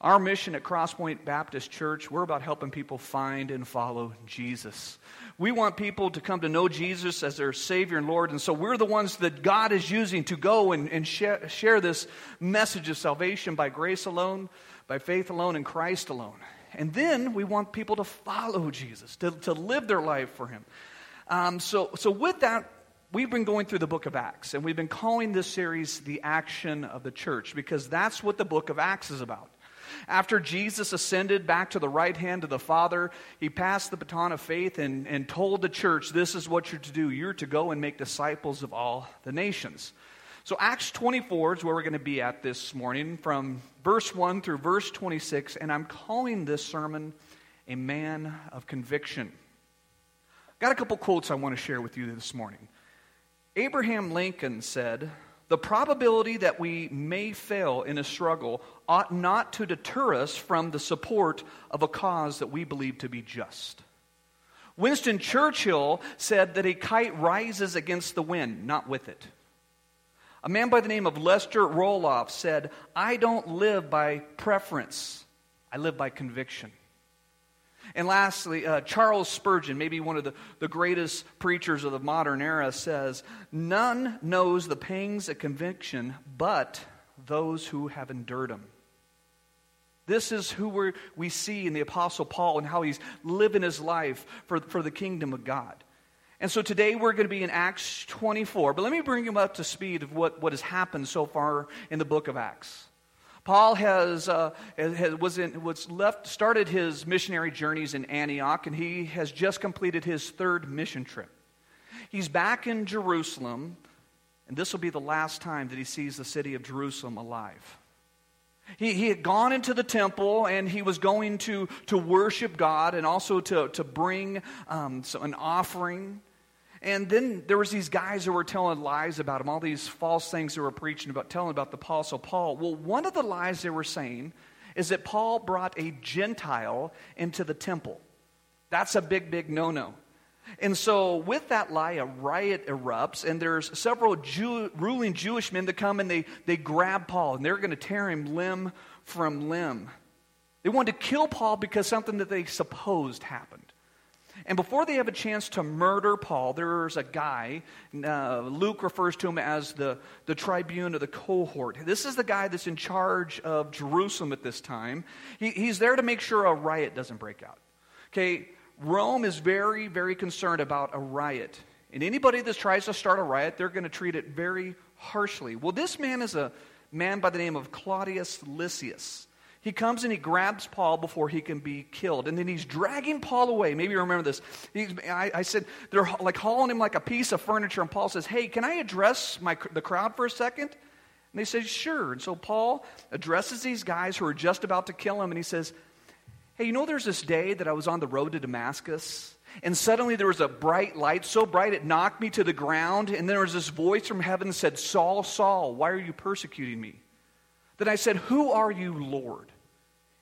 Our mission at Crosspoint Baptist Church, we're about helping people find and follow Jesus. We want people to come to know Jesus as their Savior and Lord, and so we're the ones that God is using to go and, and share, share this message of salvation by grace alone, by faith alone, in Christ alone. And then we want people to follow Jesus, to, to live their life for Him. Um, so, so, with that, we've been going through the book of Acts, and we've been calling this series the action of the church because that's what the book of Acts is about. After Jesus ascended back to the right hand of the Father, he passed the baton of faith and, and told the church, This is what you're to do. You're to go and make disciples of all the nations. So, Acts 24 is where we're going to be at this morning, from verse 1 through verse 26, and I'm calling this sermon a man of conviction. Got a couple quotes I want to share with you this morning. Abraham Lincoln said, the probability that we may fail in a struggle ought not to deter us from the support of a cause that we believe to be just. Winston Churchill said that a kite rises against the wind, not with it. A man by the name of Lester Roloff said, I don't live by preference, I live by conviction. And lastly, uh, Charles Spurgeon, maybe one of the, the greatest preachers of the modern era, says, None knows the pangs of conviction but those who have endured them. This is who we we see in the Apostle Paul and how he's living his life for, for the kingdom of God. And so today we're going to be in Acts 24. But let me bring you up to speed of what, what has happened so far in the book of Acts. Paul has, uh, has was, in, was left, started his missionary journeys in Antioch, and he has just completed his third mission trip. He's back in Jerusalem, and this will be the last time that he sees the city of Jerusalem alive. He, he had gone into the temple and he was going to, to worship God and also to, to bring um, so an offering. And then there was these guys who were telling lies about him, all these false things they were preaching about, telling about the Apostle Paul. Well, one of the lies they were saying is that Paul brought a Gentile into the temple. That's a big, big no no. And so, with that lie, a riot erupts, and there's several Jew, ruling Jewish men that come and they, they grab Paul, and they're going to tear him limb from limb. They wanted to kill Paul because something that they supposed happened. And before they have a chance to murder Paul, there's a guy, uh, Luke refers to him as the, the tribune of the cohort. This is the guy that's in charge of Jerusalem at this time. He, he's there to make sure a riot doesn't break out. Okay, Rome is very, very concerned about a riot. And anybody that tries to start a riot, they're going to treat it very harshly. Well, this man is a man by the name of Claudius Lysias. He comes and he grabs Paul before he can be killed. And then he's dragging Paul away. Maybe you remember this. I, I, said, they're like hauling him like a piece of furniture. And Paul says, Hey, can I address my, the crowd for a second? And they say, Sure. And so Paul addresses these guys who are just about to kill him. And he says, Hey, you know, there's this day that I was on the road to Damascus. And suddenly there was a bright light, so bright it knocked me to the ground. And then there was this voice from heaven that said, Saul, Saul, why are you persecuting me? Then I said, Who are you, Lord?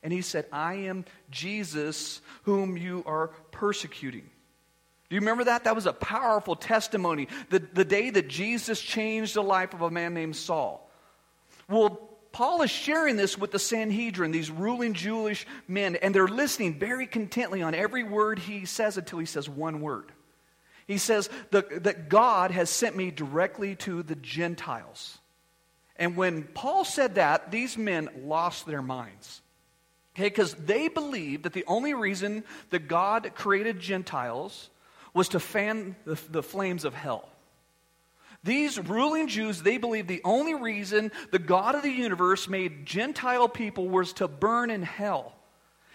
And he said, I am Jesus whom you are persecuting. Do you remember that? That was a powerful testimony. The, the day that Jesus changed the life of a man named Saul. Well, Paul is sharing this with the Sanhedrin, these ruling Jewish men, and they're listening very contently on every word he says until he says one word. He says that, that God has sent me directly to the Gentiles. And when Paul said that, these men lost their minds. Okay, because they believed that the only reason that God created Gentiles was to fan the, the flames of hell. These ruling Jews, they believed the only reason the God of the universe made Gentile people was to burn in hell.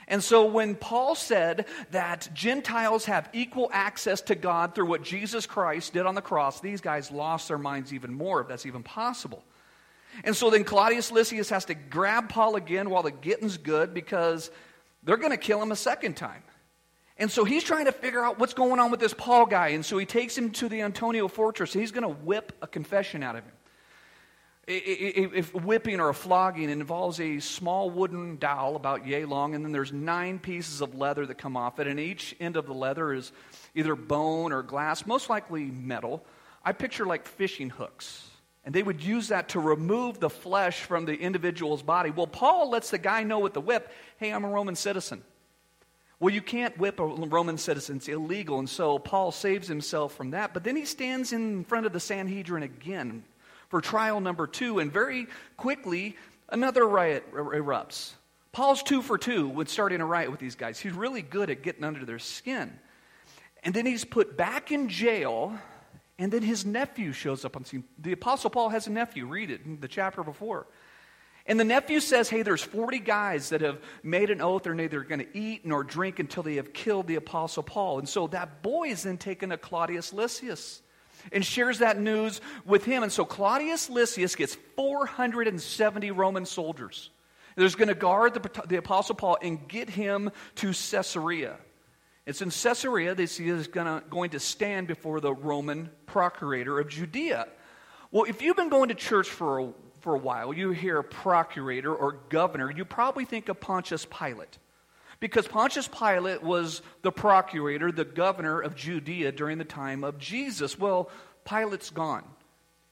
And so when Paul said that Gentiles have equal access to God through what Jesus Christ did on the cross, these guys lost their minds even more, if that's even possible. And so then Claudius Lysias has to grab Paul again while the getting's good because they're going to kill him a second time. And so he's trying to figure out what's going on with this Paul guy. And so he takes him to the Antonia fortress. He's going to whip a confession out of him. If whipping or a flogging involves a small wooden dowel about yay long, and then there's nine pieces of leather that come off it, and each end of the leather is either bone or glass, most likely metal. I picture like fishing hooks And they would use that to remove the flesh from the individual's body. Well, Paul lets the guy know with the whip, hey, I'm a Roman citizen. Well, you can't whip a Roman citizen, it's illegal. And so Paul saves himself from that. But then he stands in front of the Sanhedrin again for trial number two. And very quickly, another riot er, erupts. Paul's two for two with starting a riot with these guys. He's really good at getting under their skin. And then he's put back in jail, and then his nephew shows up on scene. The Apostle Paul has a nephew. Read it in the chapter before. And the nephew says, Hey, there's 40 guys that have made an oath they're neither going to eat nor drink until they have killed the Apostle Paul. And so that boy is then taken to Claudius Lysias and shares that news with him. And so Claudius Lysias gets 470 Roman soldiers. There's going to guard the, the Apostle Paul and get him to Caesarea. It's in Caesarea they see is gonna, going to stand before the Roman procurator of Judea. Well, if you've been going to church for a, for a while, you hear procurator or governor, you probably think of Pontius Pilate. Because Pontius Pilate was the procurator, the governor of Judea during the time of Jesus. Well, Pilate's gone.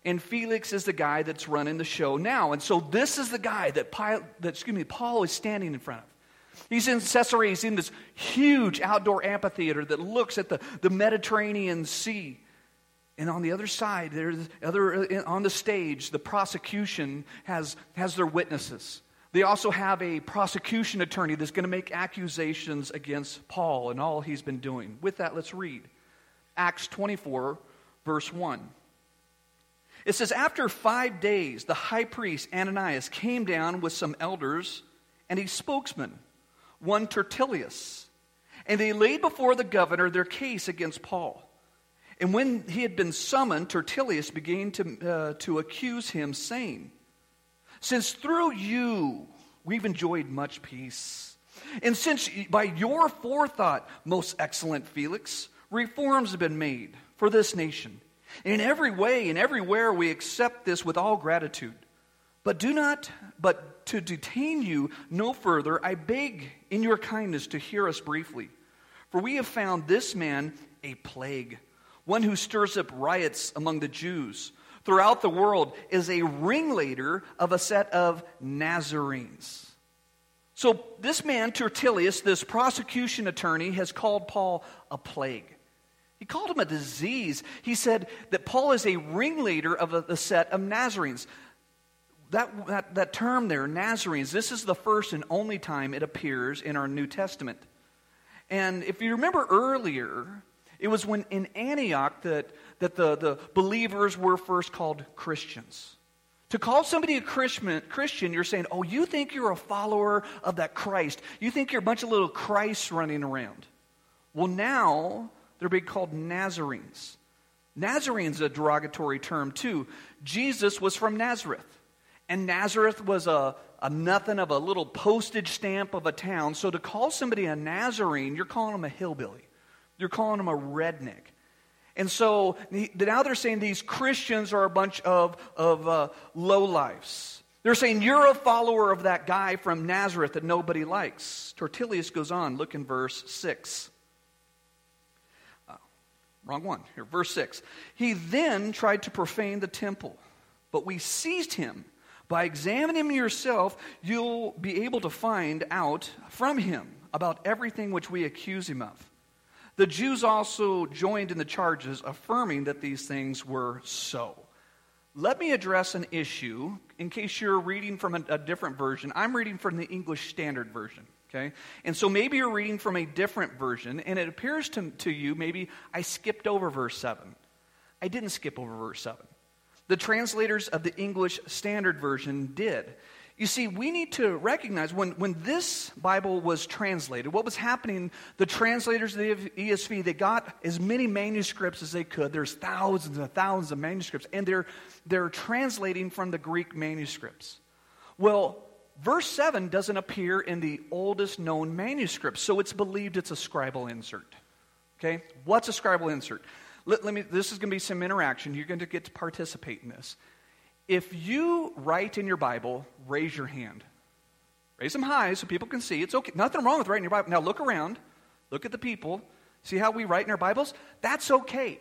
And Felix is the guy that's running the show now. And so this is the guy that, Pilate, that excuse me, Paul is standing in front of. He's in Caesarea. He's in this huge outdoor amphitheater that looks at the, the Mediterranean Sea. And on the other side, there's other, uh, on the stage, the prosecution has, has their witnesses. They also have a prosecution attorney that's going to make accusations against Paul and all he's been doing. With that, let's read Acts 24, verse 1. It says, After five days, the high priest Ananias came down with some elders and a spokesman, one Tertullus, and they laid before the governor their case against Paul. And when he had been summoned, Tertullus began to, uh, to accuse him, saying, Since through you we've enjoyed much peace, and since by your forethought, most excellent Felix, reforms have been made for this nation in every way and everywhere we accept this with all gratitude. But do not, but to detain you no further, I beg in your kindness to hear us briefly. For we have found this man a plague, one who stirs up riots among the Jews throughout the world, is a ringleader of a set of Nazarenes. So this man, Tertullus, this prosecution attorney, has called Paul a plague. He called him a disease. He said that Paul is a ringleader of a, set of Nazarenes. That, that, that term there, Nazarenes, this is the first and only time it appears in our New Testament. And if you remember earlier, it was when in Antioch that, that the, the believers were first called Christians. To call somebody a Christian, you're saying, oh, you think you're a follower of that Christ. You think you're a bunch of little Christs running around. Well, now they're being called Nazarenes. Nazarene's a derogatory term, too. Jesus was from Nazareth. And Nazareth was a, a nothing of a little postage stamp of a town. So to call somebody a Nazarene, you're calling them a hillbilly. You're calling them a redneck. And so now they're saying these Christians are a bunch of, of uh, lowlifes. They're saying you're a follower of that guy from Nazareth that nobody likes. Tertullus goes on, look in verse 6. Wrong one. Here, verse 6. He then tried to profane the temple, but we seized him. By examining yourself, you'll be able to find out from him about everything which we accuse him of. The Jews also joined in the charges, affirming that these things were so. Let me address an issue in case you're reading from a, a different version. I'm reading from the English Standard Version. Okay? And so maybe you're reading from a different version, and it appears to, to you maybe I skipped over verse 7. I didn't skip over verse 7. The translators of the English Standard Version did. You see, we need to recognize when, when this Bible was translated, what was happening, the translators of the ESV, they got as many manuscripts as they could. There's thousands and thousands of manuscripts, and they're, they're translating from the Greek manuscripts. Well, Verse 7 doesn't appear in the oldest known manuscript, so it's believed it's a scribal insert. Okay? What's a scribal insert? Let, let me, this is going to be some interaction. You're going to get to participate in this. If you write in your Bible, raise your hand. Raise them high so people can see. It's okay. Nothing wrong with writing your Bible. Now look around. Look at the people. See how we write in our Bibles? That's okay.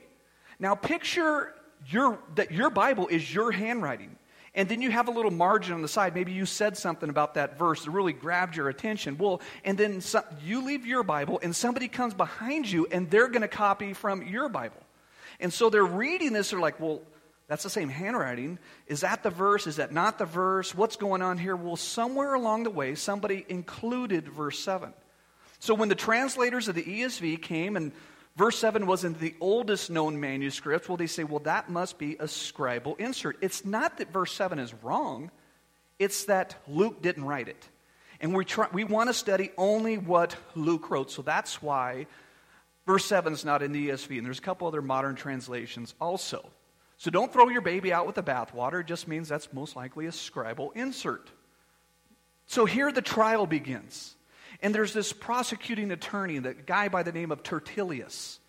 Now picture your, that your Bible is your handwriting. And then you have a little margin on the side. Maybe you said something about that verse that really grabbed your attention. Well, and then some, you leave your Bible, and somebody comes behind you, and they're going to copy from your Bible. And so they're reading this, they're like, well, that's the same handwriting. Is that the verse? Is that not the verse? What's going on here? Well, somewhere along the way, somebody included verse 7. So when the translators of the ESV came and verse 7 wasn't the oldest known manuscript, well, they say, well, that must be a scribal insert. It's not that verse 7 is wrong, it's that Luke didn't write it. And we, try, we want to study only what Luke wrote. So that's why verse 7 is not in the ESV. And there's a couple other modern translations also. So don't throw your baby out with the bathwater. It just means that's most likely a scribal insert. So here the trial begins. And there's this prosecuting attorney, the guy by the name of Tertullius.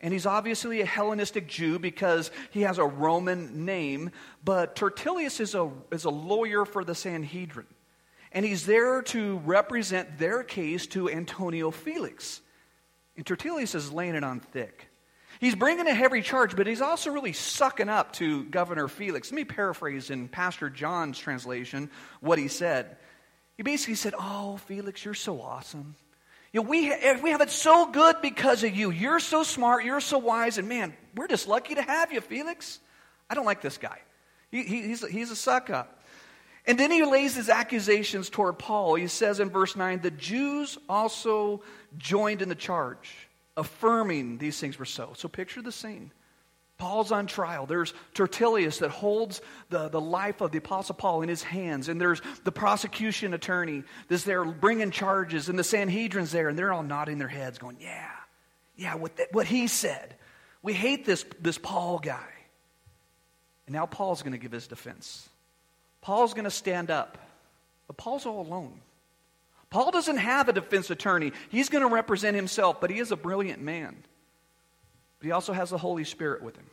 And he's obviously a Hellenistic Jew because he has a Roman name, but Tertullius is a, is a lawyer for the Sanhedrin. And he's there to represent their case to Antonio Felix. And Tertullus is laying it on thick. He's bringing a heavy charge, but he's also really sucking up to Governor Felix. Let me paraphrase in Pastor John's translation what he said. He basically said, Oh, Felix, you're so awesome. You know, we, eh, we have it so good because of you. You're so smart, you're so wise, and man, we're just lucky to have you, Felix. I don't like this guy. He, he, he's, he's a suck up. And then he lays his accusations toward Paul. He says in verse 9, the Jews also joined in the charge, affirming these things were so. So picture the scene. Paul's on trial. There's Tertullus that holds the, the life of the Apostle Paul in his hands. And there's the prosecution attorney that's there bringing charges. And the Sanhedrin's there. And they're all nodding their heads, going, Yeah, yeah, what, what he said. We hate this, this Paul guy. And now Paul's going to give his defense. Paul's going to stand up. But Paul's all alone. Paul doesn't have a defense attorney. He's going to represent himself, but he is a brilliant man but he also has the Holy Spirit with him.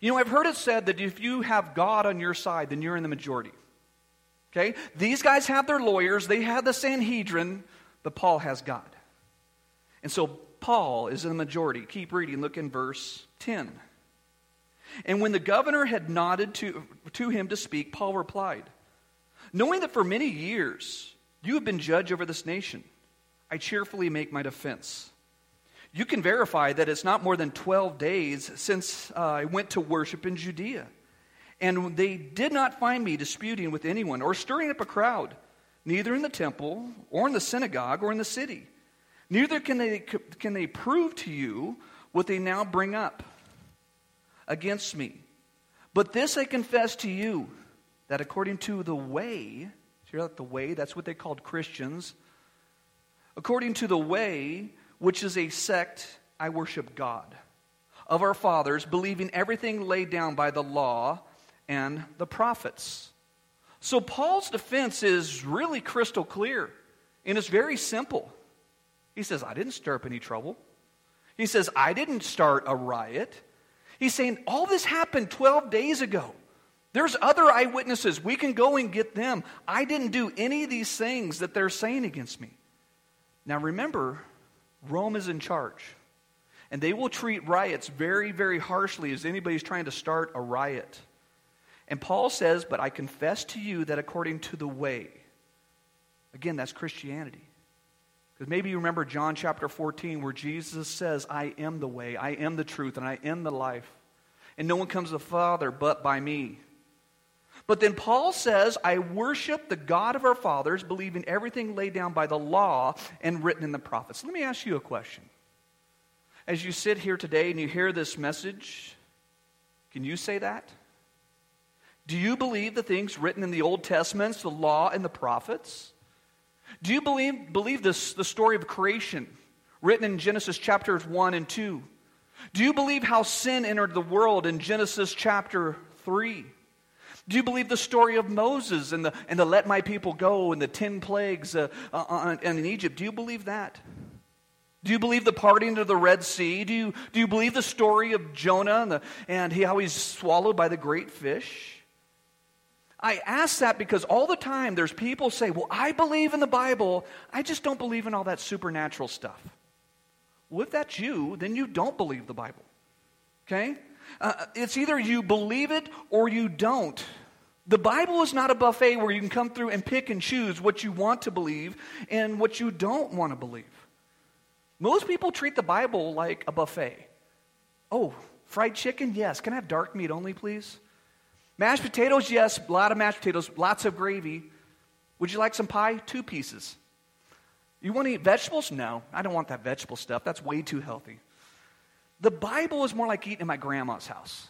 You know, I've heard it said that if you have God on your side, then you're in the majority. Okay? These guys have their lawyers, they have the Sanhedrin, but Paul has God. And so Paul is in the majority. Keep reading, look in verse 10. And when the governor had nodded to, to him to speak, Paul replied, Knowing that for many years you have been judge over this nation, I cheerfully make my defense you can verify that it's not more than 12 days since uh, I went to worship in Judea. And they did not find me disputing with anyone or stirring up a crowd, neither in the temple or in the synagogue or in the city. Neither can they, can they prove to you what they now bring up against me. But this I confess to you that according to the way, hear that the way, that's what they called Christians, according to the way which is a sect, I worship God, of our fathers, believing everything laid down by the law and the prophets. So Paul's defense is really crystal clear, and it's very simple. He says, I didn't stir up any trouble. He says, I didn't start a riot. He's saying, all this happened 12 days ago. There's other eyewitnesses. We can go and get them. I didn't do any of these things that they're saying against me. Now remember, Rome is in charge. And they will treat riots very, very harshly as anybody's trying to start a riot. And Paul says, But I confess to you that according to the way, again, that's Christianity. Because maybe you remember John chapter 14, where Jesus says, I am the way, I am the truth, and I am the life. And no one comes to the Father but by me. But then Paul says, I worship the God of our fathers, believing everything laid down by the law and written in the prophets. Let me ask you a question. As you sit here today and you hear this message, can you say that? Do you believe the things written in the Old Testaments, the law, and the prophets? Do you believe, believe this, the story of creation written in Genesis chapters 1 and 2? Do you believe how sin entered the world in Genesis chapter 3? Do you believe the story of Moses and the, and the let my people go and the 10 plagues uh, uh, uh in Egypt? Do you believe that? Do you believe the parting of the Red Sea? Do you, do you believe the story of Jonah and, the, and he, how he's swallowed by the great fish? I ask that because all the time there's people say, Well, I believe in the Bible, I just don't believe in all that supernatural stuff. Well, if that's you, then you don't believe the Bible. Okay? Uh, it's either you believe it or you don't. The Bible is not a buffet where you can come through and pick and choose what you want to believe and what you don't want to believe. Most people treat the Bible like a buffet. Oh, fried chicken? Yes. Can I have dark meat only, please? Mashed potatoes? Yes. A lot of mashed potatoes, lots of gravy. Would you like some pie? Two pieces. You want to eat vegetables? No, I don't want that vegetable stuff. That's way too healthy. The Bible is more like eating in my grandma's house.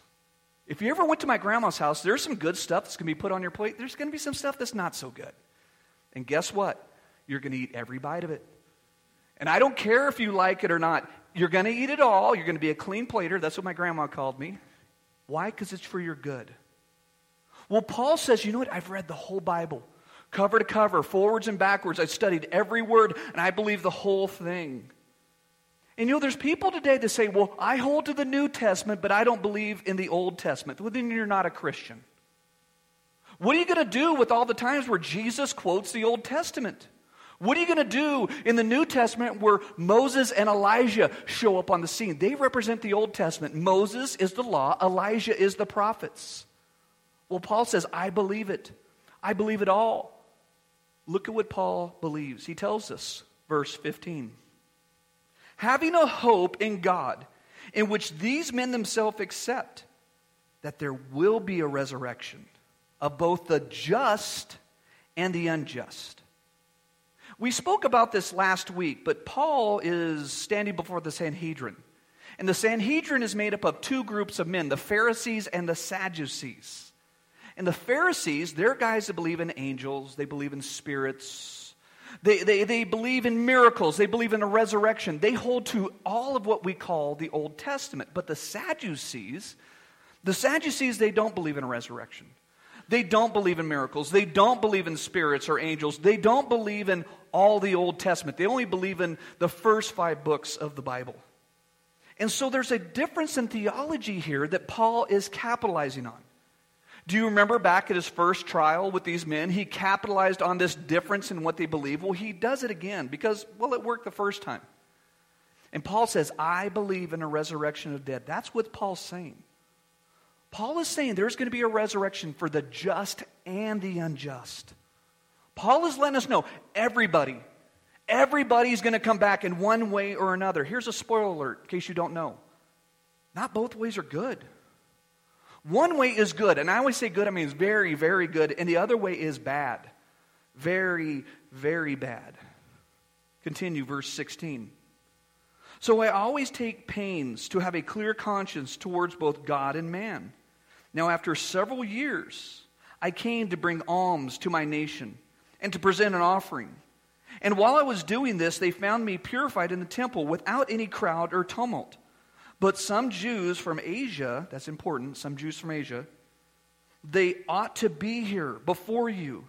If you ever went to my grandma's house, there's some good stuff that's going to be put on your plate. There's going to be some stuff that's not so good. And guess what? You're going to eat every bite of it. And I don't care if you like it or not. You're going to eat it all. You're going to be a clean plater. That's what my grandma called me. Why? Because it's for your good. Well, Paul says, you know what? I've read the whole Bible, cover to cover, forwards and backwards. I've studied every word, and I believe the whole thing. And you know, there's people today that say, well, I hold to the New Testament, but I don't believe in the Old Testament. Well, then you're not a Christian. What are you going to do with all the times where Jesus quotes the Old Testament? What are you going to do in the New Testament where Moses and Elijah show up on the scene? They represent the Old Testament. Moses is the law, Elijah is the prophets. Well, Paul says, I believe it. I believe it all. Look at what Paul believes. He tells us, verse 15 having a hope in God, in which these men themselves accept that there will be a resurrection of both the just and the unjust. We spoke about this last week, but Paul is standing before the Sanhedrin. And the Sanhedrin is made up of two groups of men the Pharisees and the Sadducees. And the Pharisees, they're guys that believe in angels, they believe in spirits, they, they, they believe in miracles. They believe in a resurrection. They hold to all of what we call the Old Testament. But the Sadducees, the Sadducees, they don't believe in a resurrection. They don't believe in miracles. They don't believe in spirits or angels. They don't believe in all the Old Testament. They only believe in the first five books of the Bible. And so there's a difference in theology here that Paul is capitalizing on. Do you remember back at his first trial with these men? He capitalized on this difference in what they believe. Well, he does it again because, well, it worked the first time. And Paul says, I believe in a resurrection of dead. That's what Paul's saying. Paul is saying there's going to be a resurrection for the just and the unjust. Paul is letting us know everybody, everybody's going to come back in one way or another. Here's a spoiler alert in case you don't know. Not both ways are good. One way is good, and I always say good, I mean it's very, very good, and the other way is bad. Very, very bad. Continue, verse 16. So I always take pains to have a clear conscience towards both God and man. Now, after several years, I came to bring alms to my nation and to present an offering. And while I was doing this, they found me purified in the temple without any crowd or tumult. But some Jews from Asia, that's important, some Jews from Asia, they ought to be here before you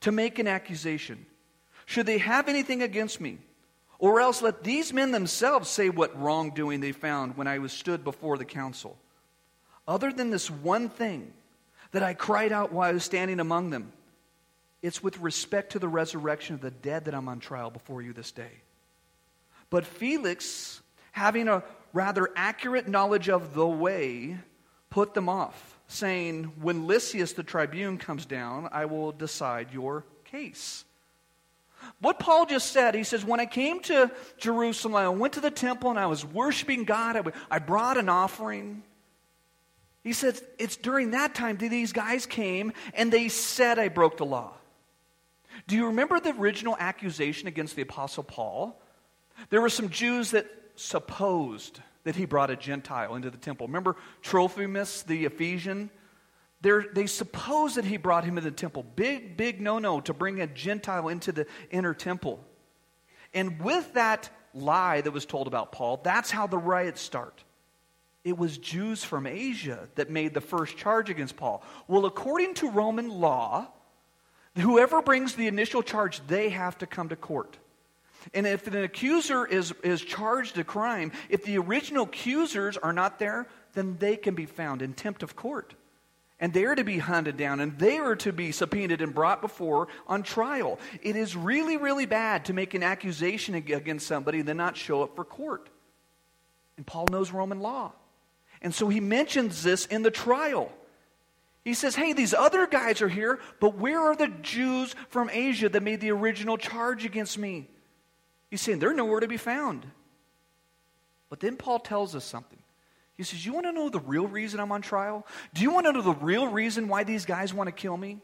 to make an accusation. Should they have anything against me? Or else let these men themselves say what wrongdoing they found when I was stood before the council. Other than this one thing that I cried out while I was standing among them, it's with respect to the resurrection of the dead that I'm on trial before you this day. But Felix, having a rather accurate knowledge of the way put them off, saying, When Lysias the tribune comes down, I will decide your case. What Paul just said, he says, When I came to Jerusalem, I went to the temple and I was worshiping God, I brought an offering. He says, It's during that time that these guys came and they said I broke the law. Do you remember the original accusation against the Apostle Paul? There were some Jews that supposed that he brought a Gentile into the temple. Remember Trophimus, the Ephesian? They're, they suppose that he brought him into the temple. Big, big no no to bring a Gentile into the inner temple. And with that lie that was told about Paul, that's how the riots start. It was Jews from Asia that made the first charge against Paul. Well, according to Roman law, whoever brings the initial charge, they have to come to court. And if an accuser is, is charged a crime, if the original accusers are not there, then they can be found in contempt of court. And they are to be hunted down and they are to be subpoenaed and brought before on trial. It is really, really bad to make an accusation against somebody and then not show up for court. And Paul knows Roman law. And so he mentions this in the trial. He says, Hey, these other guys are here, but where are the Jews from Asia that made the original charge against me? He's saying they're nowhere to be found. But then Paul tells us something. He says, You want to know the real reason I'm on trial? Do you want to know the real reason why these guys want to kill me?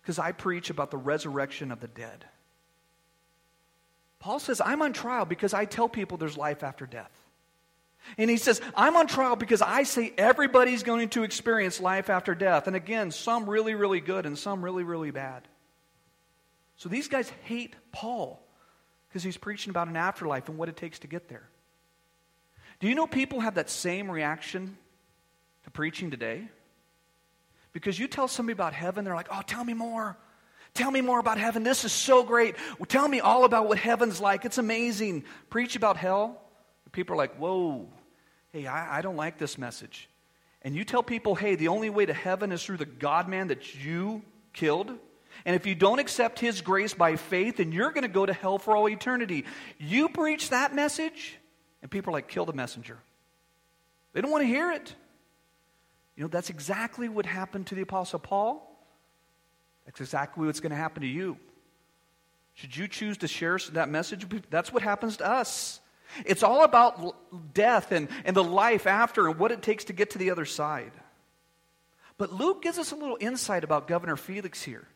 Because I preach about the resurrection of the dead. Paul says, I'm on trial because I tell people there's life after death. And he says, I'm on trial because I say everybody's going to experience life after death. And again, some really, really good and some really, really bad. So these guys hate Paul because he's preaching about an afterlife and what it takes to get there. Do you know people have that same reaction to preaching today? Because you tell somebody about heaven, they're like, oh, tell me more. Tell me more about heaven. This is so great. Tell me all about what heaven's like. It's amazing. Preach about hell. People are like, whoa, hey, I, I don't like this message. And you tell people, hey, the only way to heaven is through the God man that you killed. And if you don't accept his grace by faith, then you're going to go to hell for all eternity. You preach that message, and people are like, kill the messenger. They don't want to hear it. You know, that's exactly what happened to the Apostle Paul. That's exactly what's going to happen to you. Should you choose to share that message, that's what happens to us. It's all about death and, and the life after and what it takes to get to the other side. But Luke gives us a little insight about Governor Felix here.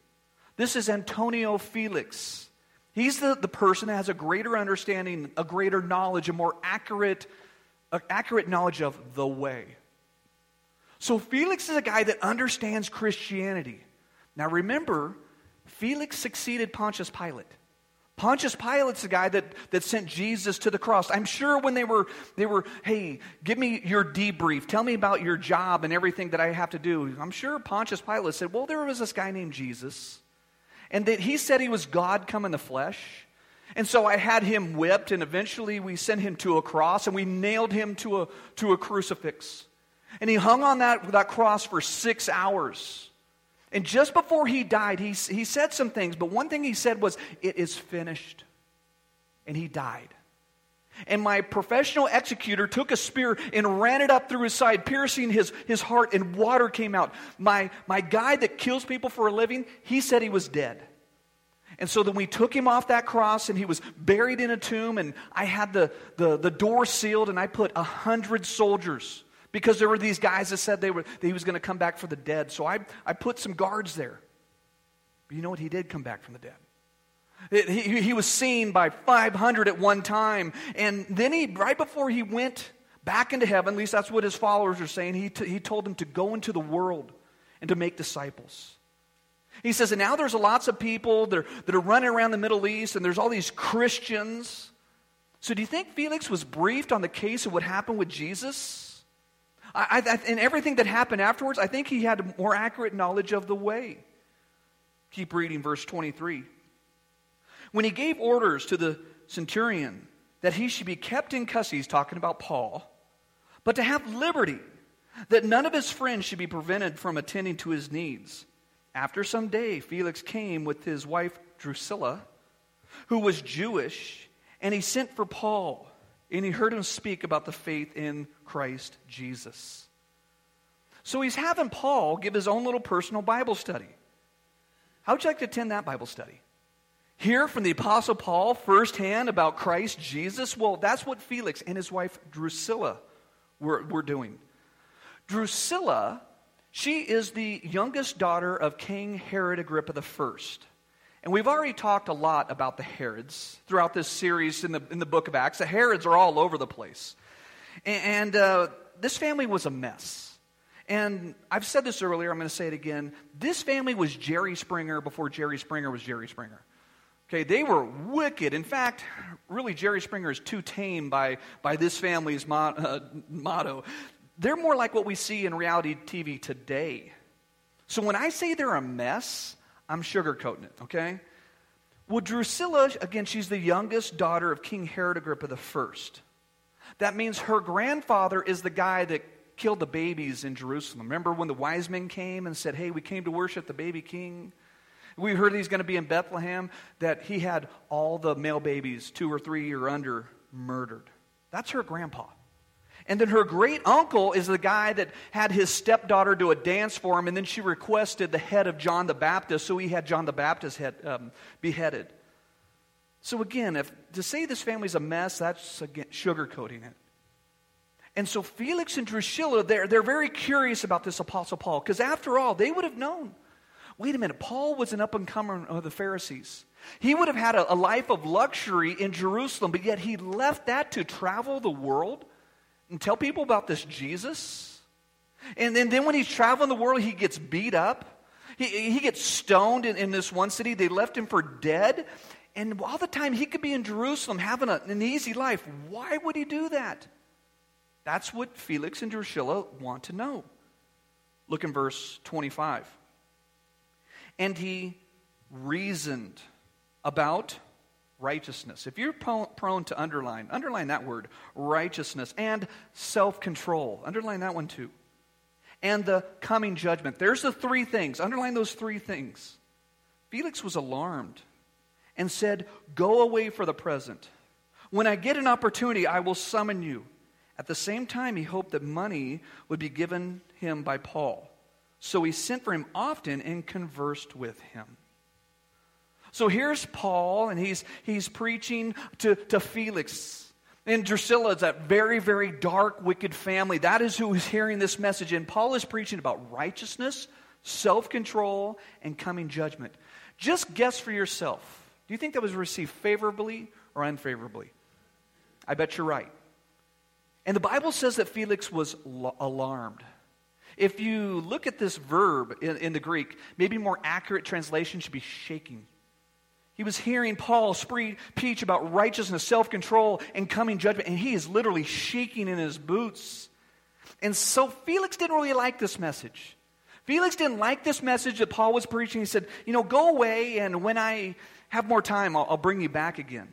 This is Antonio Felix. He's the, the person that has a greater understanding, a greater knowledge, a more accurate, accurate knowledge of the way. So Felix is a guy that understands Christianity. Now remember, Felix succeeded Pontius Pilate. Pontius Pilate's the guy that, that sent Jesus to the cross. I'm sure when they were, they were, hey, give me your debrief. Tell me about your job and everything that I have to do. I'm sure Pontius Pilate said, well, there was this guy named Jesus. And that he said he was God come in the flesh. And so I had him whipped, and eventually we sent him to a cross, and we nailed him to a, to a crucifix. And he hung on that, that cross for six hours. And just before he died, he, he said some things, but one thing he said was, It is finished. And he died. And my professional executor took a spear and ran it up through his side, piercing his, his heart, and water came out. My, my guy that kills people for a living, he said he was dead. And so then we took him off that cross and he was buried in a tomb, and I had the, the, the door sealed, and I put a hundred soldiers because there were these guys that said they were, that he was going to come back for the dead. So I, I put some guards there. But you know what? He did come back from the dead. It, he, he was seen by 500 at one time. And then he, right before he went back into heaven, at least that's what his followers are saying, he, t- he told them to go into the world and to make disciples. He says, and now there's lots of people that are, that are running around the Middle East, and there's all these Christians. So do you think Felix was briefed on the case of what happened with Jesus? I, I, and everything that happened afterwards, I think he had more accurate knowledge of the way. Keep reading verse 23. When he gave orders to the centurion that he should be kept in custody, he's talking about Paul, but to have liberty, that none of his friends should be prevented from attending to his needs. After some day, Felix came with his wife Drusilla, who was Jewish, and he sent for Paul and he heard him speak about the faith in Christ Jesus. So he's having Paul give his own little personal Bible study. How would you like to attend that Bible study? Hear from the Apostle Paul firsthand about Christ Jesus? Well, that's what Felix and his wife Drusilla were, were doing. Drusilla, she is the youngest daughter of King Herod Agrippa I. And we've already talked a lot about the Herods throughout this series in the, in the book of Acts. The Herods are all over the place. And, and uh, this family was a mess. And I've said this earlier, I'm going to say it again. This family was Jerry Springer before Jerry Springer was Jerry Springer. Okay, they were wicked. In fact, really, Jerry Springer is too tame by, by this family's mo- uh, motto. They're more like what we see in reality TV today. So when I say they're a mess, I'm sugarcoating it, okay? Well, Drusilla, again, she's the youngest daughter of King Herod Agrippa I. That means her grandfather is the guy that killed the babies in Jerusalem. Remember when the wise men came and said, Hey, we came to worship the baby king? We heard he's going to be in Bethlehem, that he had all the male babies, two or three or under, murdered. That's her grandpa. And then her great uncle is the guy that had his stepdaughter do a dance for him, and then she requested the head of John the Baptist, so he had John the Baptist head, um, beheaded. So again, if to say this family's a mess, that's again sugarcoating it. And so Felix and Drusilla, they're, they're very curious about this Apostle Paul, because after all, they would have known. Wait a minute, Paul was an up and comer of the Pharisees. He would have had a, a life of luxury in Jerusalem, but yet he left that to travel the world and tell people about this Jesus. And, and then when he's traveling the world, he gets beat up. He, he gets stoned in, in this one city. They left him for dead. And all the time he could be in Jerusalem having a, an easy life. Why would he do that? That's what Felix and Drusilla want to know. Look in verse 25. And he reasoned about righteousness. If you're prone to underline, underline that word, righteousness, and self control. Underline that one too. And the coming judgment. There's the three things. Underline those three things. Felix was alarmed and said, Go away for the present. When I get an opportunity, I will summon you. At the same time, he hoped that money would be given him by Paul. So he sent for him often and conversed with him. So here's Paul, and he's, he's preaching to, to Felix. And Drusilla is that very, very dark, wicked family. That is who is hearing this message. And Paul is preaching about righteousness, self control, and coming judgment. Just guess for yourself. Do you think that was received favorably or unfavorably? I bet you're right. And the Bible says that Felix was alarmed. If you look at this verb in, in the Greek, maybe more accurate translation should be shaking. He was hearing Paul preach about righteousness, self control, and coming judgment, and he is literally shaking in his boots. And so Felix didn't really like this message. Felix didn't like this message that Paul was preaching. He said, You know, go away, and when I have more time, I'll, I'll bring you back again.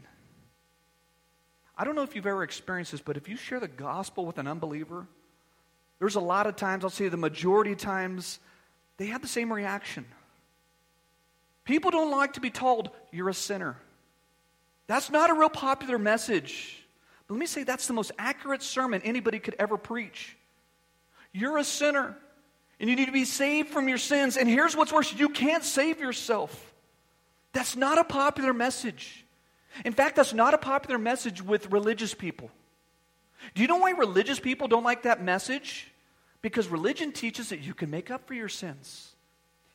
I don't know if you've ever experienced this, but if you share the gospel with an unbeliever, there's a lot of times, I'll say the majority of times, they have the same reaction. People don't like to be told, you're a sinner. That's not a real popular message. But let me say, that's the most accurate sermon anybody could ever preach. You're a sinner, and you need to be saved from your sins. And here's what's worse you can't save yourself. That's not a popular message. In fact, that's not a popular message with religious people. Do you know why religious people don't like that message? Because religion teaches that you can make up for your sins.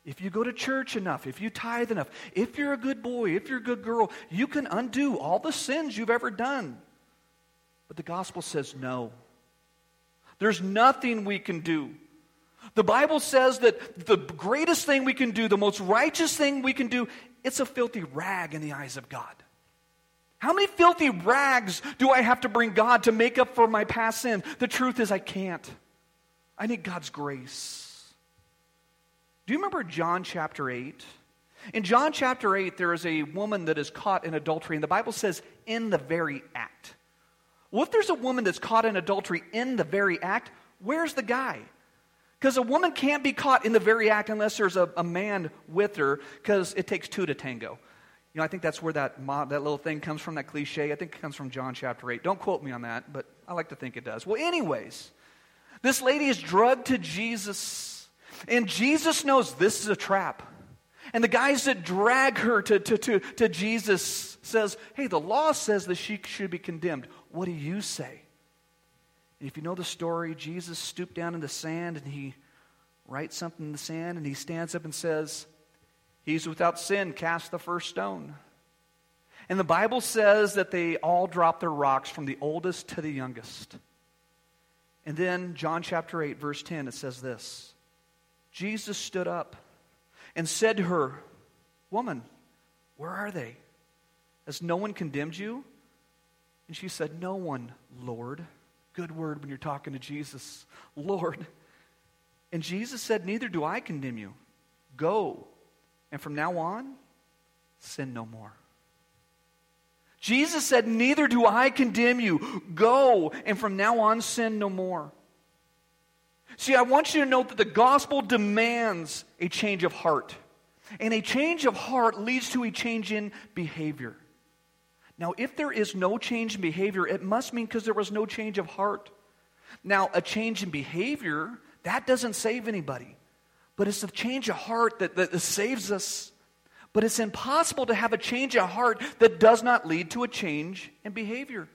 If you go to church enough, if you tithe enough, if you're a good boy, if you're a good girl, you can undo all the sins you've ever done. But the gospel says no. There's nothing we can do. The Bible says that the greatest thing we can do, the most righteous thing we can do, it's a filthy rag in the eyes of God. How many filthy rags do I have to bring God to make up for my past sin? The truth is, I can't. I need God's grace. Do you remember John chapter 8? In John chapter 8, there is a woman that is caught in adultery, and the Bible says, in the very act. Well, if there's a woman that's caught in adultery in the very act, where's the guy? Because a woman can't be caught in the very act unless there's a, a man with her, because it takes two to tango. You know, I think that's where that, that little thing comes from, that cliche. I think it comes from John chapter 8. Don't quote me on that, but I like to think it does. Well, anyways, this lady is drugged to Jesus and Jesus knows this is a trap. And the guys that drag her to, to, to, to Jesus says, hey, the law says that she should be condemned. What do you say? And if you know the story, Jesus stooped down in the sand and he writes something in the sand and he stands up and says, He's without sin, cast the first stone. And the Bible says that they all drop their rocks from the oldest to the youngest. And then, John chapter 8, verse 10, it says this Jesus stood up and said to her, Woman, where are they? Has no one condemned you? And she said, No one, Lord. Good word when you're talking to Jesus, Lord. And Jesus said, Neither do I condemn you. Go, and from now on, sin no more. Jesus said, Neither do I condemn you. Go, and from now on, sin no more. See, I want you to note that the gospel demands a change of heart. And a change of heart leads to a change in behavior. Now, if there is no change in behavior, it must mean because there was no change of heart. Now, a change in behavior, that doesn't save anybody. But it's a change of heart that, that saves us. But it's impossible to have a change of heart that does not lead to a change in behavior.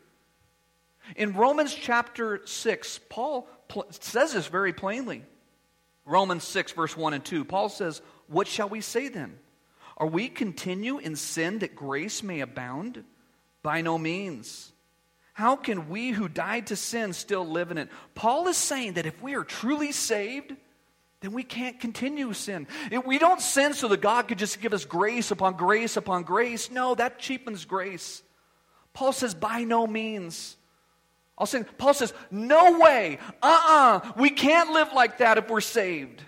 In Romans chapter 6, Paul pl- says this very plainly. Romans 6, verse 1 and 2. Paul says, What shall we say then? Are we continue in sin that grace may abound? By no means. How can we who died to sin still live in it? Paul is saying that if we are truly saved, then we can't continue sin. We don't sin so that God could just give us grace upon grace upon grace. No, that cheapens grace. Paul says, by no means. I'll say, Paul says, no way, uh uh-uh, uh, we can't live like that if we're saved.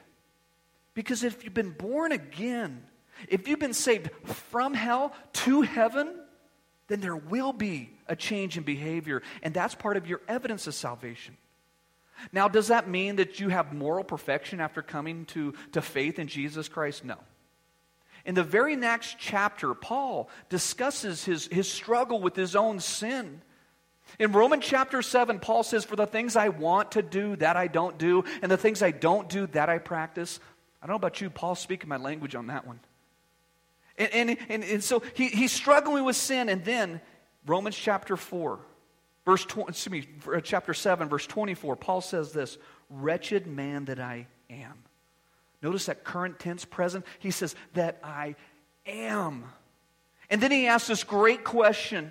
Because if you've been born again, if you've been saved from hell to heaven, then there will be a change in behavior. And that's part of your evidence of salvation. Now, does that mean that you have moral perfection after coming to, to faith in Jesus Christ? No. In the very next chapter, Paul discusses his, his struggle with his own sin. In Romans chapter 7, Paul says, For the things I want to do, that I don't do, and the things I don't do, that I practice. I don't know about you, Paul's speaking my language on that one. And, and, and, and so he, he's struggling with sin, and then Romans chapter 4, Verse 20, excuse me, chapter 7, verse 24, Paul says this Wretched man that I am. Notice that current tense present. He says, That I am. And then he asks this great question.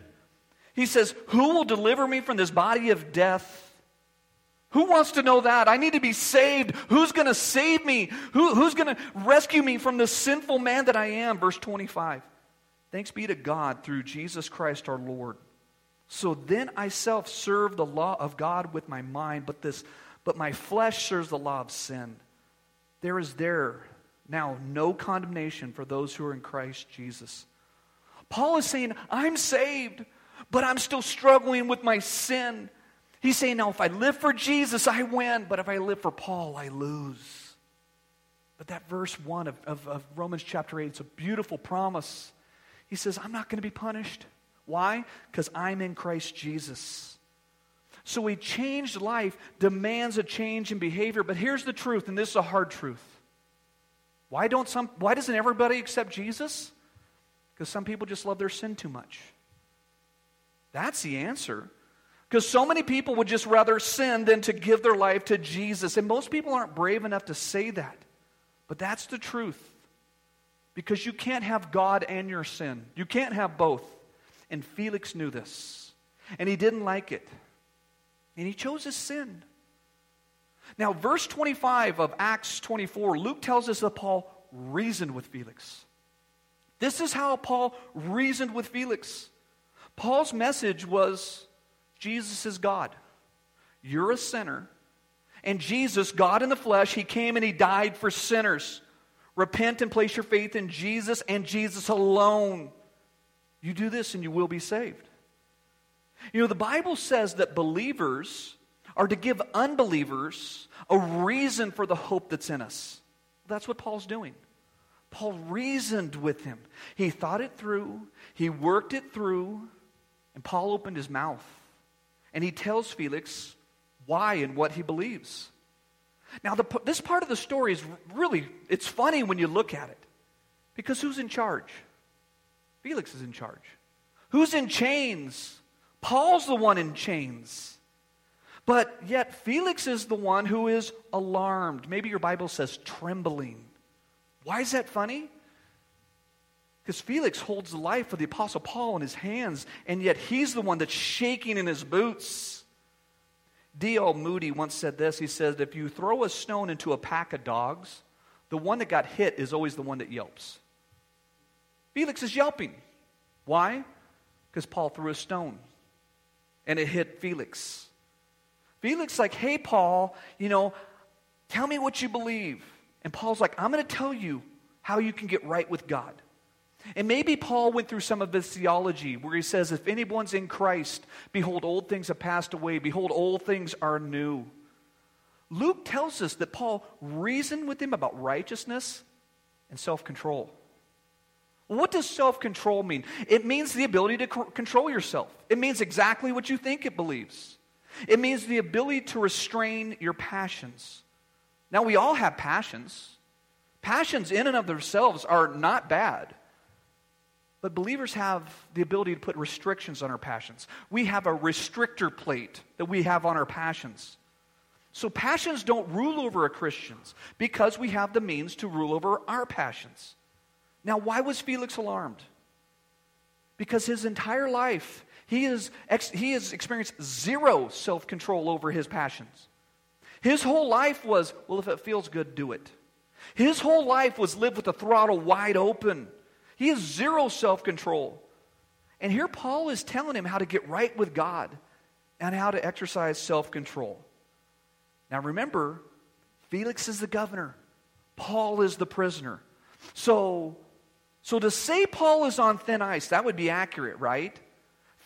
He says, Who will deliver me from this body of death? Who wants to know that? I need to be saved. Who's going to save me? Who, who's going to rescue me from the sinful man that I am? Verse 25. Thanks be to God through Jesus Christ our Lord. So then I self serve the law of God with my mind, but this but my flesh serves the law of sin. There is there now no condemnation for those who are in Christ Jesus. Paul is saying, I'm saved, but I'm still struggling with my sin. He's saying, now if I live for Jesus, I win, but if I live for Paul, I lose. But that verse 1 of, of, of Romans chapter 8, it's a beautiful promise. He says, I'm not going to be punished. Why? Because I'm in Christ Jesus. So a changed life demands a change in behavior. But here's the truth, and this is a hard truth. Why, don't some, why doesn't everybody accept Jesus? Because some people just love their sin too much. That's the answer. Because so many people would just rather sin than to give their life to Jesus. And most people aren't brave enough to say that. But that's the truth. Because you can't have God and your sin, you can't have both. And Felix knew this. And he didn't like it. And he chose his sin. Now, verse 25 of Acts 24, Luke tells us that Paul reasoned with Felix. This is how Paul reasoned with Felix. Paul's message was Jesus is God. You're a sinner. And Jesus, God in the flesh, he came and he died for sinners. Repent and place your faith in Jesus and Jesus alone. You do this and you will be saved. You know, the Bible says that believers are to give unbelievers a reason for the hope that's in us. That's what Paul's doing. Paul reasoned with him. He thought it through, he worked it through, and Paul opened his mouth. And he tells Felix why and what he believes. Now, the, this part of the story is really, it's funny when you look at it. Because who's in charge? Felix is in charge. Who's in chains? Paul's the one in chains. But yet, Felix is the one who is alarmed. Maybe your Bible says trembling. Why is that funny? Because Felix holds the life of the Apostle Paul in his hands, and yet he's the one that's shaking in his boots. D.L. Moody once said this. He said, If you throw a stone into a pack of dogs, the one that got hit is always the one that yelps. Felix is yelping. Why? Because Paul threw a stone and it hit Felix. Felix like, "Hey Paul, you know, tell me what you believe." And Paul's like, "I'm going to tell you how you can get right with God." And maybe Paul went through some of his theology where he says, If anyone's in Christ, behold, old things have passed away. Behold, old things are new. Luke tells us that Paul reasoned with him about righteousness and self control. What does self control mean? It means the ability to c- control yourself. It means exactly what you think it believes. It means the ability to restrain your passions. Now, we all have passions. Passions, in and of themselves, are not bad. But believers have the ability to put restrictions on our passions. We have a restrictor plate that we have on our passions. So passions don't rule over a Christians because we have the means to rule over our passions. Now, why was Felix alarmed? Because his entire life, he, is, he has experienced zero self control over his passions. His whole life was, well, if it feels good, do it. His whole life was lived with the throttle wide open. He has zero self control. And here Paul is telling him how to get right with God and how to exercise self control. Now remember, Felix is the governor, Paul is the prisoner. So, so to say Paul is on thin ice, that would be accurate, right?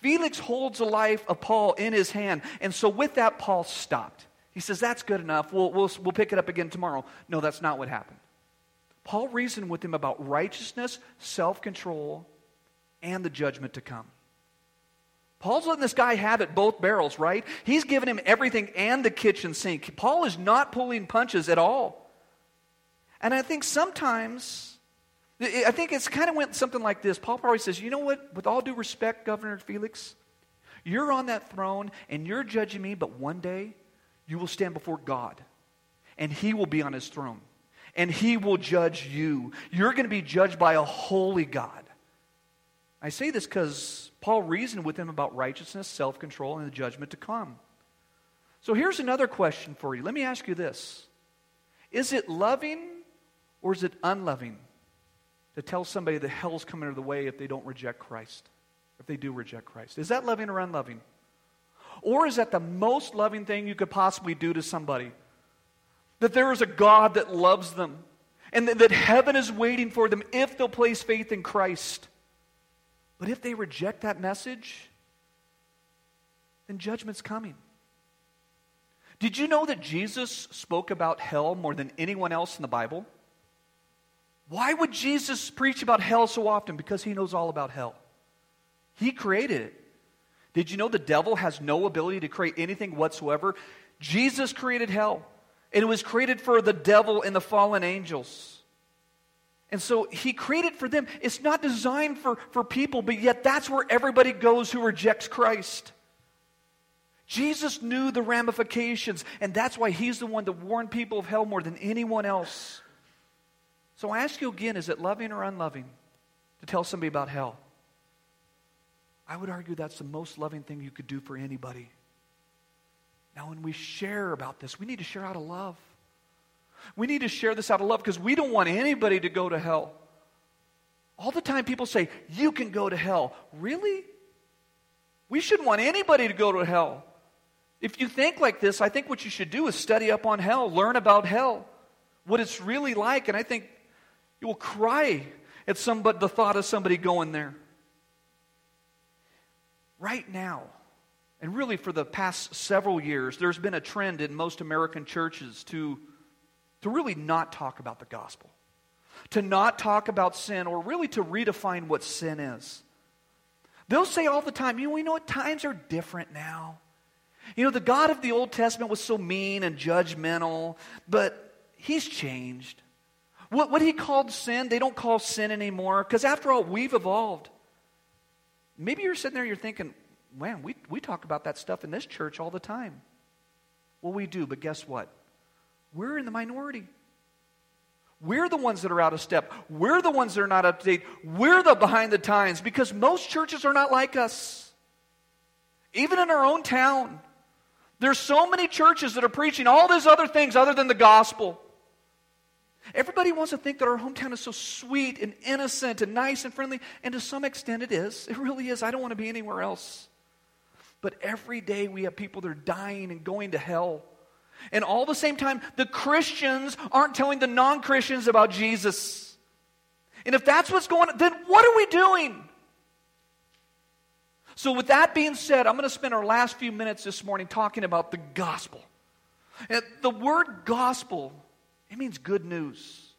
Felix holds the life of Paul in his hand. And so with that, Paul stopped. He says, That's good enough. We'll, we'll, we'll pick it up again tomorrow. No, that's not what happened. Paul reasoned with him about righteousness, self control, and the judgment to come. Paul's letting this guy have it both barrels, right? He's giving him everything and the kitchen sink. Paul is not pulling punches at all. And I think sometimes, I think it's kind of went something like this. Paul probably says, You know what? With all due respect, Governor Felix, you're on that throne and you're judging me, but one day you will stand before God and he will be on his throne and he will judge you. You're going to be judged by a holy God. I say this because Paul reasoned with him about righteousness, self control, and the judgment to come. So here's another question for you. Let me ask you this Is it loving or is it unloving to tell somebody that hell's coming their way if they don't reject Christ? If they do reject Christ? Is that loving or unloving? Or is that the most loving thing you could possibly do to somebody? that there is a God that loves them, and that, that heaven is waiting for them if they'll place faith in Christ. But if they reject that message, then judgment's coming. Did you know that Jesus spoke about hell more than anyone else in the Bible? Why would Jesus preach about hell so often? Because he knows all about hell. He created it. Did you know the devil has no ability to create anything whatsoever? Jesus created hell. And it was created for the devil and the fallen angels. And so he created for them. It's not designed for, for people, but yet that's where everybody goes who rejects Christ. Jesus knew the ramifications, and that's why he's the one that warned people of hell more than anyone else. So I ask you again is it loving or unloving to tell somebody about hell? I would argue that's the most loving thing you could do for anybody. Now, when we share about this, we need to share out of love. We need to share this out of love because we don't want anybody to go to hell. All the time people say, You can go to hell. Really? We shouldn't want anybody to go to hell. If you think like this, I think what you should do is study up on hell, learn about hell, what it's really like, and I think you will cry at somebody, the thought of somebody going there. Right now, and really, for the past several years, there's been a trend in most American churches to, to really not talk about the gospel, to not talk about sin, or really to redefine what sin is. They'll say all the time, you know, we know what? Times are different now. You know, the God of the Old Testament was so mean and judgmental, but he's changed. What, what he called sin, they don't call sin anymore, because after all, we've evolved. Maybe you're sitting there, you're thinking, man, we, we talk about that stuff in this church all the time. Well, we do, but guess what? We're in the minority. We're the ones that are out of step. We're the ones that are not up to date. We're the behind the times because most churches are not like us. Even in our own town, there's so many churches that are preaching all these other things other than the gospel. Everybody wants to think that our hometown is so sweet and innocent and nice and friendly, and to some extent it is. It really is. I don't want to be anywhere else. But every day we have people that are dying and going to hell. And all the same time, the Christians aren't telling the non Christians about Jesus. And if that's what's going on, then what are we doing? So, with that being said, I'm going to spend our last few minutes this morning talking about the gospel. And the word gospel, it means good news.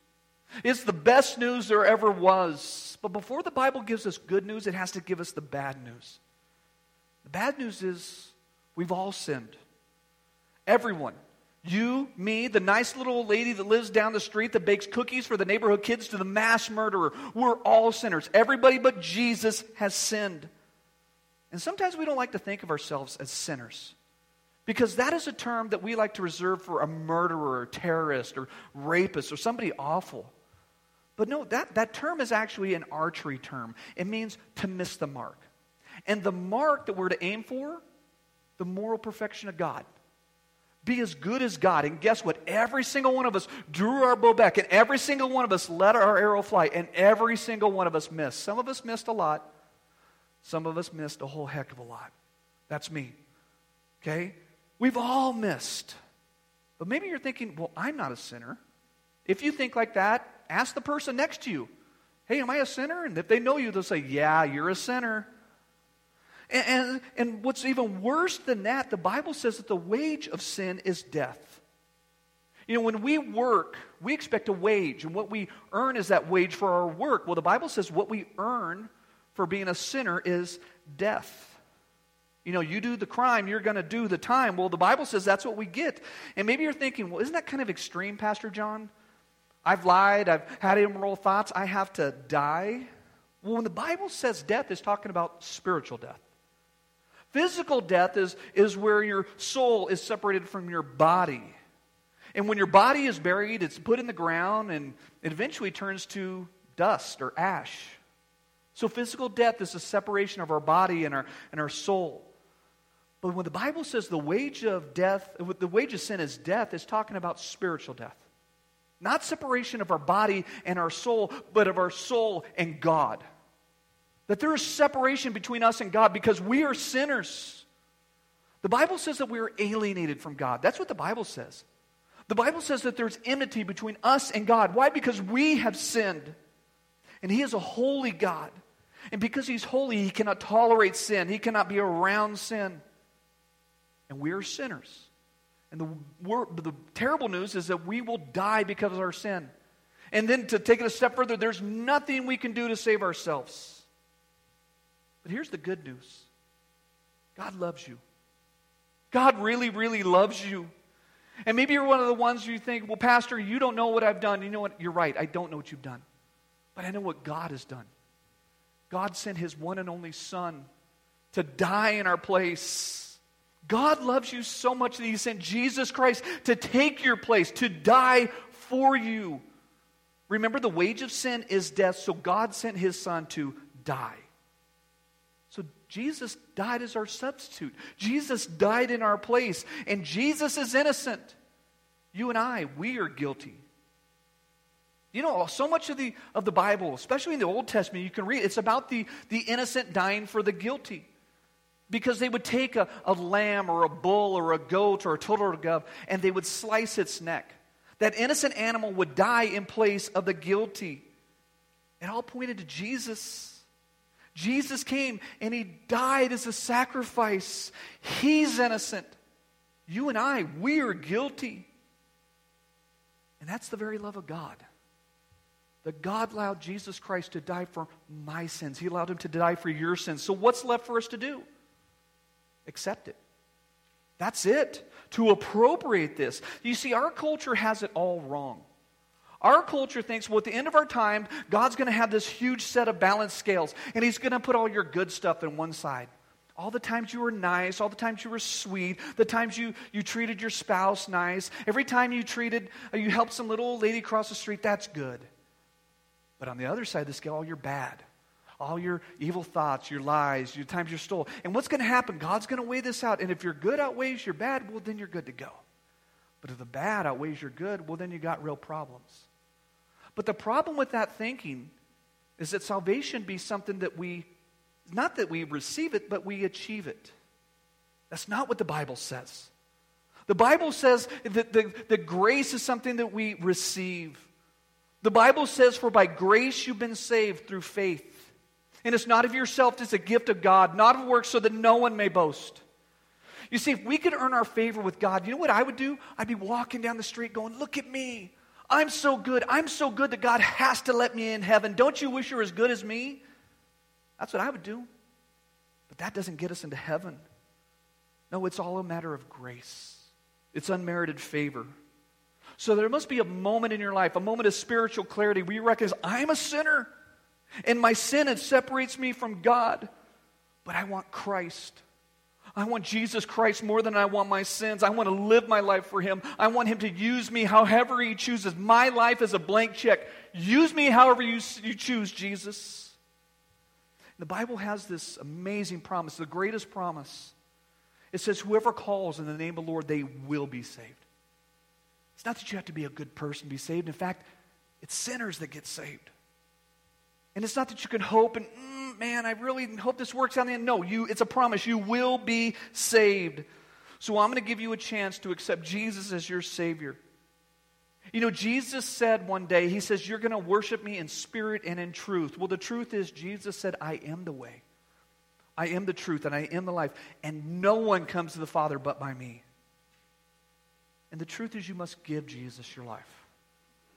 It's the best news there ever was. But before the Bible gives us good news, it has to give us the bad news. The bad news is We've all sinned. Everyone. You, me, the nice little lady that lives down the street that bakes cookies for the neighborhood kids, to the mass murderer. We're all sinners. Everybody but Jesus has sinned. And sometimes we don't like to think of ourselves as sinners because that is a term that we like to reserve for a murderer, or terrorist, or rapist, or somebody awful. But no, that, that term is actually an archery term. It means to miss the mark. And the mark that we're to aim for, the moral perfection of God. Be as good as God. And guess what? Every single one of us drew our bow back, and every single one of us let our arrow fly, and every single one of us missed. Some of us missed a lot, some of us missed a whole heck of a lot. That's me. Okay? We've all missed. But maybe you're thinking, well, I'm not a sinner. If you think like that, ask the person next to you, hey, am I a sinner? And if they know you, they'll say, yeah, you're a sinner. And, and, and what's even worse than that, the Bible says that the wage of sin is death. You know, when we work, we expect a wage, and what we earn is that wage for our work. Well, the Bible says what we earn for being a sinner is death. You know, you do the crime, you're going to do the time. Well, the Bible says that's what we get. And maybe you're thinking, well, isn't that kind of extreme, Pastor John? I've lied, I've had immoral thoughts, I have to die. Well, when the Bible says death, it's talking about spiritual death. Physical death is, is where your soul is separated from your body. And when your body is buried, it's put in the ground and it eventually turns to dust or ash. So, physical death is a separation of our body and our, and our soul. But when the Bible says the wage of death, the wage of sin is death, it's talking about spiritual death. Not separation of our body and our soul, but of our soul and God. That there is separation between us and God because we are sinners. The Bible says that we are alienated from God. That's what the Bible says. The Bible says that there's enmity between us and God. Why? Because we have sinned. And He is a holy God. And because He's holy, He cannot tolerate sin, He cannot be around sin. And we are sinners. And the, the terrible news is that we will die because of our sin. And then to take it a step further, there's nothing we can do to save ourselves. But here's the good news God loves you. God really, really loves you. And maybe you're one of the ones you think, well, Pastor, you don't know what I've done. You know what? You're right. I don't know what you've done. But I know what God has done. God sent his one and only Son to die in our place. God loves you so much that he sent Jesus Christ to take your place, to die for you. Remember, the wage of sin is death, so God sent his Son to die. So Jesus died as our substitute. Jesus died in our place, and Jesus is innocent. You and I, we are guilty. You know, so much of the, of the Bible, especially in the Old Testament, you can read, it's about the, the innocent dying for the guilty. Because they would take a, a lamb or a bull or a goat or a turtle dove and they would slice its neck. That innocent animal would die in place of the guilty. It all pointed to Jesus. Jesus came and he died as a sacrifice. He's innocent. You and I, we are guilty. And that's the very love of God. That God allowed Jesus Christ to die for my sins. He allowed him to die for your sins. So what's left for us to do? Accept it. That's it. To appropriate this. You see, our culture has it all wrong. Our culture thinks, well, at the end of our time, God's going to have this huge set of balance scales, and He's going to put all your good stuff in one side. All the times you were nice, all the times you were sweet, the times you, you treated your spouse nice, every time you treated, uh, you helped some little old lady cross the street, that's good. But on the other side of the scale, all your bad, all your evil thoughts, your lies, your times you stole. And what's going to happen? God's going to weigh this out. And if your good outweighs your bad, well, then you're good to go. But if the bad outweighs your good, well, then you got real problems. But the problem with that thinking is that salvation be something that we, not that we receive it, but we achieve it. That's not what the Bible says. The Bible says that the, the grace is something that we receive. The Bible says, For by grace you've been saved through faith. And it's not of yourself, it's a gift of God, not of works, so that no one may boast. You see, if we could earn our favor with God, you know what I would do? I'd be walking down the street going, Look at me. I'm so good. I'm so good that God has to let me in heaven. Don't you wish you're as good as me? That's what I would do. But that doesn't get us into heaven. No, it's all a matter of grace, it's unmerited favor. So there must be a moment in your life, a moment of spiritual clarity where you recognize I'm a sinner and my sin it separates me from God, but I want Christ. I want Jesus Christ more than I want my sins. I want to live my life for Him. I want Him to use me however He chooses. My life is a blank check. Use me however you, you choose, Jesus. The Bible has this amazing promise, the greatest promise. It says, Whoever calls in the name of the Lord, they will be saved. It's not that you have to be a good person to be saved. In fact, it's sinners that get saved. And it's not that you can hope and, mm, man, I really hope this works out in the end. No, you, it's a promise. You will be saved. So I'm going to give you a chance to accept Jesus as your Savior. You know, Jesus said one day, He says, You're going to worship me in spirit and in truth. Well, the truth is, Jesus said, I am the way. I am the truth and I am the life. And no one comes to the Father but by me. And the truth is, you must give Jesus your life.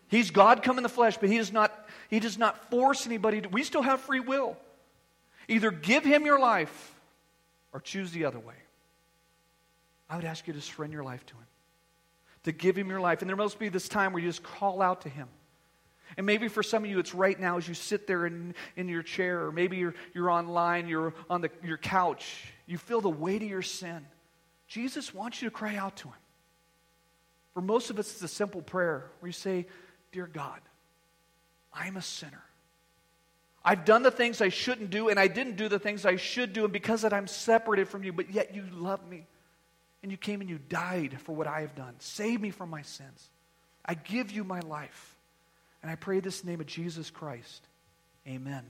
He's God come in the flesh, but he does not, he does not force anybody to. We still have free will. Either give him your life or choose the other way. I would ask you to surrender your life to him, to give him your life. And there must be this time where you just call out to him. And maybe for some of you, it's right now as you sit there in, in your chair, or maybe you're, you're online, you're on the, your couch, you feel the weight of your sin. Jesus wants you to cry out to him. For most of us, it's a simple prayer where you say, Dear God, I'm a sinner. I've done the things I shouldn't do, and I didn't do the things I should do, and because of that, I'm separated from you, but yet you love me. And you came and you died for what I have done. Save me from my sins. I give you my life. And I pray this name of Jesus Christ. Amen.